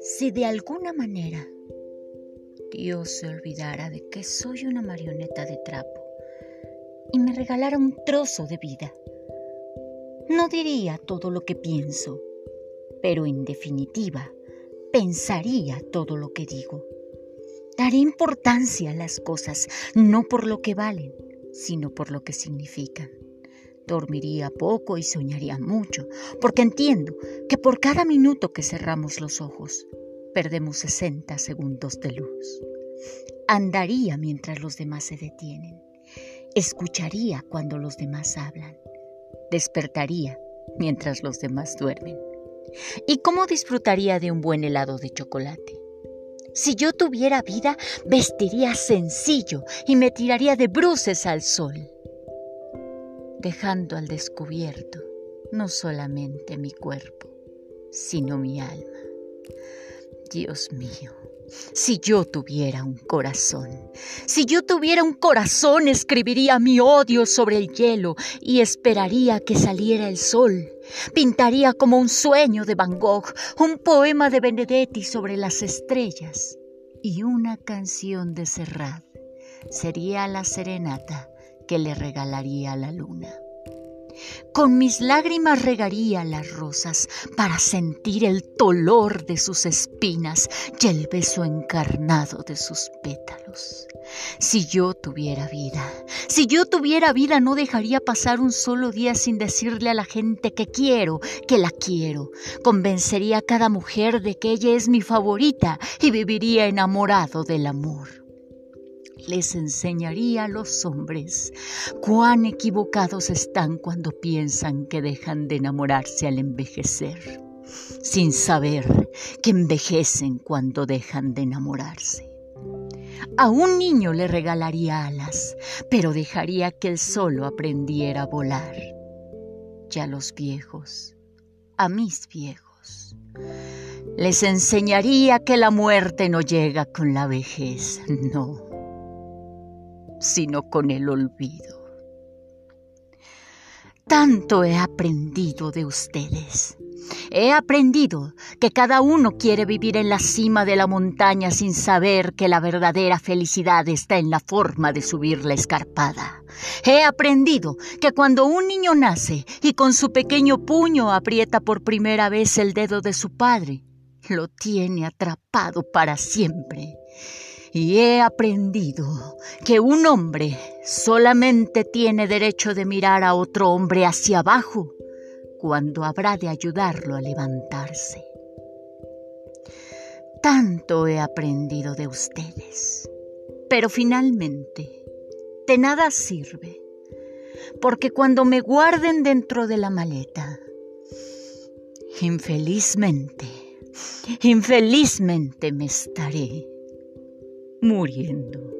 Si de alguna manera Dios se olvidara de que soy una marioneta de trapo y me regalara un trozo de vida, no diría todo lo que pienso, pero en definitiva pensaría todo lo que digo. Daré importancia a las cosas, no por lo que valen, sino por lo que significan. Dormiría poco y soñaría mucho, porque entiendo que por cada minuto que cerramos los ojos, perdemos 60 segundos de luz. Andaría mientras los demás se detienen. Escucharía cuando los demás hablan. Despertaría mientras los demás duermen. ¿Y cómo disfrutaría de un buen helado de chocolate? Si yo tuviera vida, vestiría sencillo y me tiraría de bruces al sol, dejando al descubierto no solamente mi cuerpo, sino mi alma. Dios mío, si yo tuviera un corazón, si yo tuviera un corazón, escribiría mi odio sobre el hielo y esperaría que saliera el sol. Pintaría como un sueño de Van Gogh, un poema de Benedetti sobre las estrellas y una canción de Serrat. Sería la serenata que le regalaría la luna. Con mis lágrimas regaría las rosas para sentir el dolor de sus espinas y el beso encarnado de sus pétalos. Si yo tuviera vida, si yo tuviera vida no dejaría pasar un solo día sin decirle a la gente que quiero, que la quiero. Convencería a cada mujer de que ella es mi favorita y viviría enamorado del amor les enseñaría a los hombres cuán equivocados están cuando piensan que dejan de enamorarse al envejecer, sin saber que envejecen cuando dejan de enamorarse. A un niño le regalaría alas, pero dejaría que él solo aprendiera a volar. Ya los viejos, a mis viejos, les enseñaría que la muerte no llega con la vejez, no sino con el olvido. Tanto he aprendido de ustedes. He aprendido que cada uno quiere vivir en la cima de la montaña sin saber que la verdadera felicidad está en la forma de subir la escarpada. He aprendido que cuando un niño nace y con su pequeño puño aprieta por primera vez el dedo de su padre, lo tiene atrapado para siempre y he aprendido que un hombre solamente tiene derecho de mirar a otro hombre hacia abajo cuando habrá de ayudarlo a levantarse. Tanto he aprendido de ustedes, pero finalmente de nada sirve, porque cuando me guarden dentro de la maleta, infelizmente, infelizmente me estaré muriendo.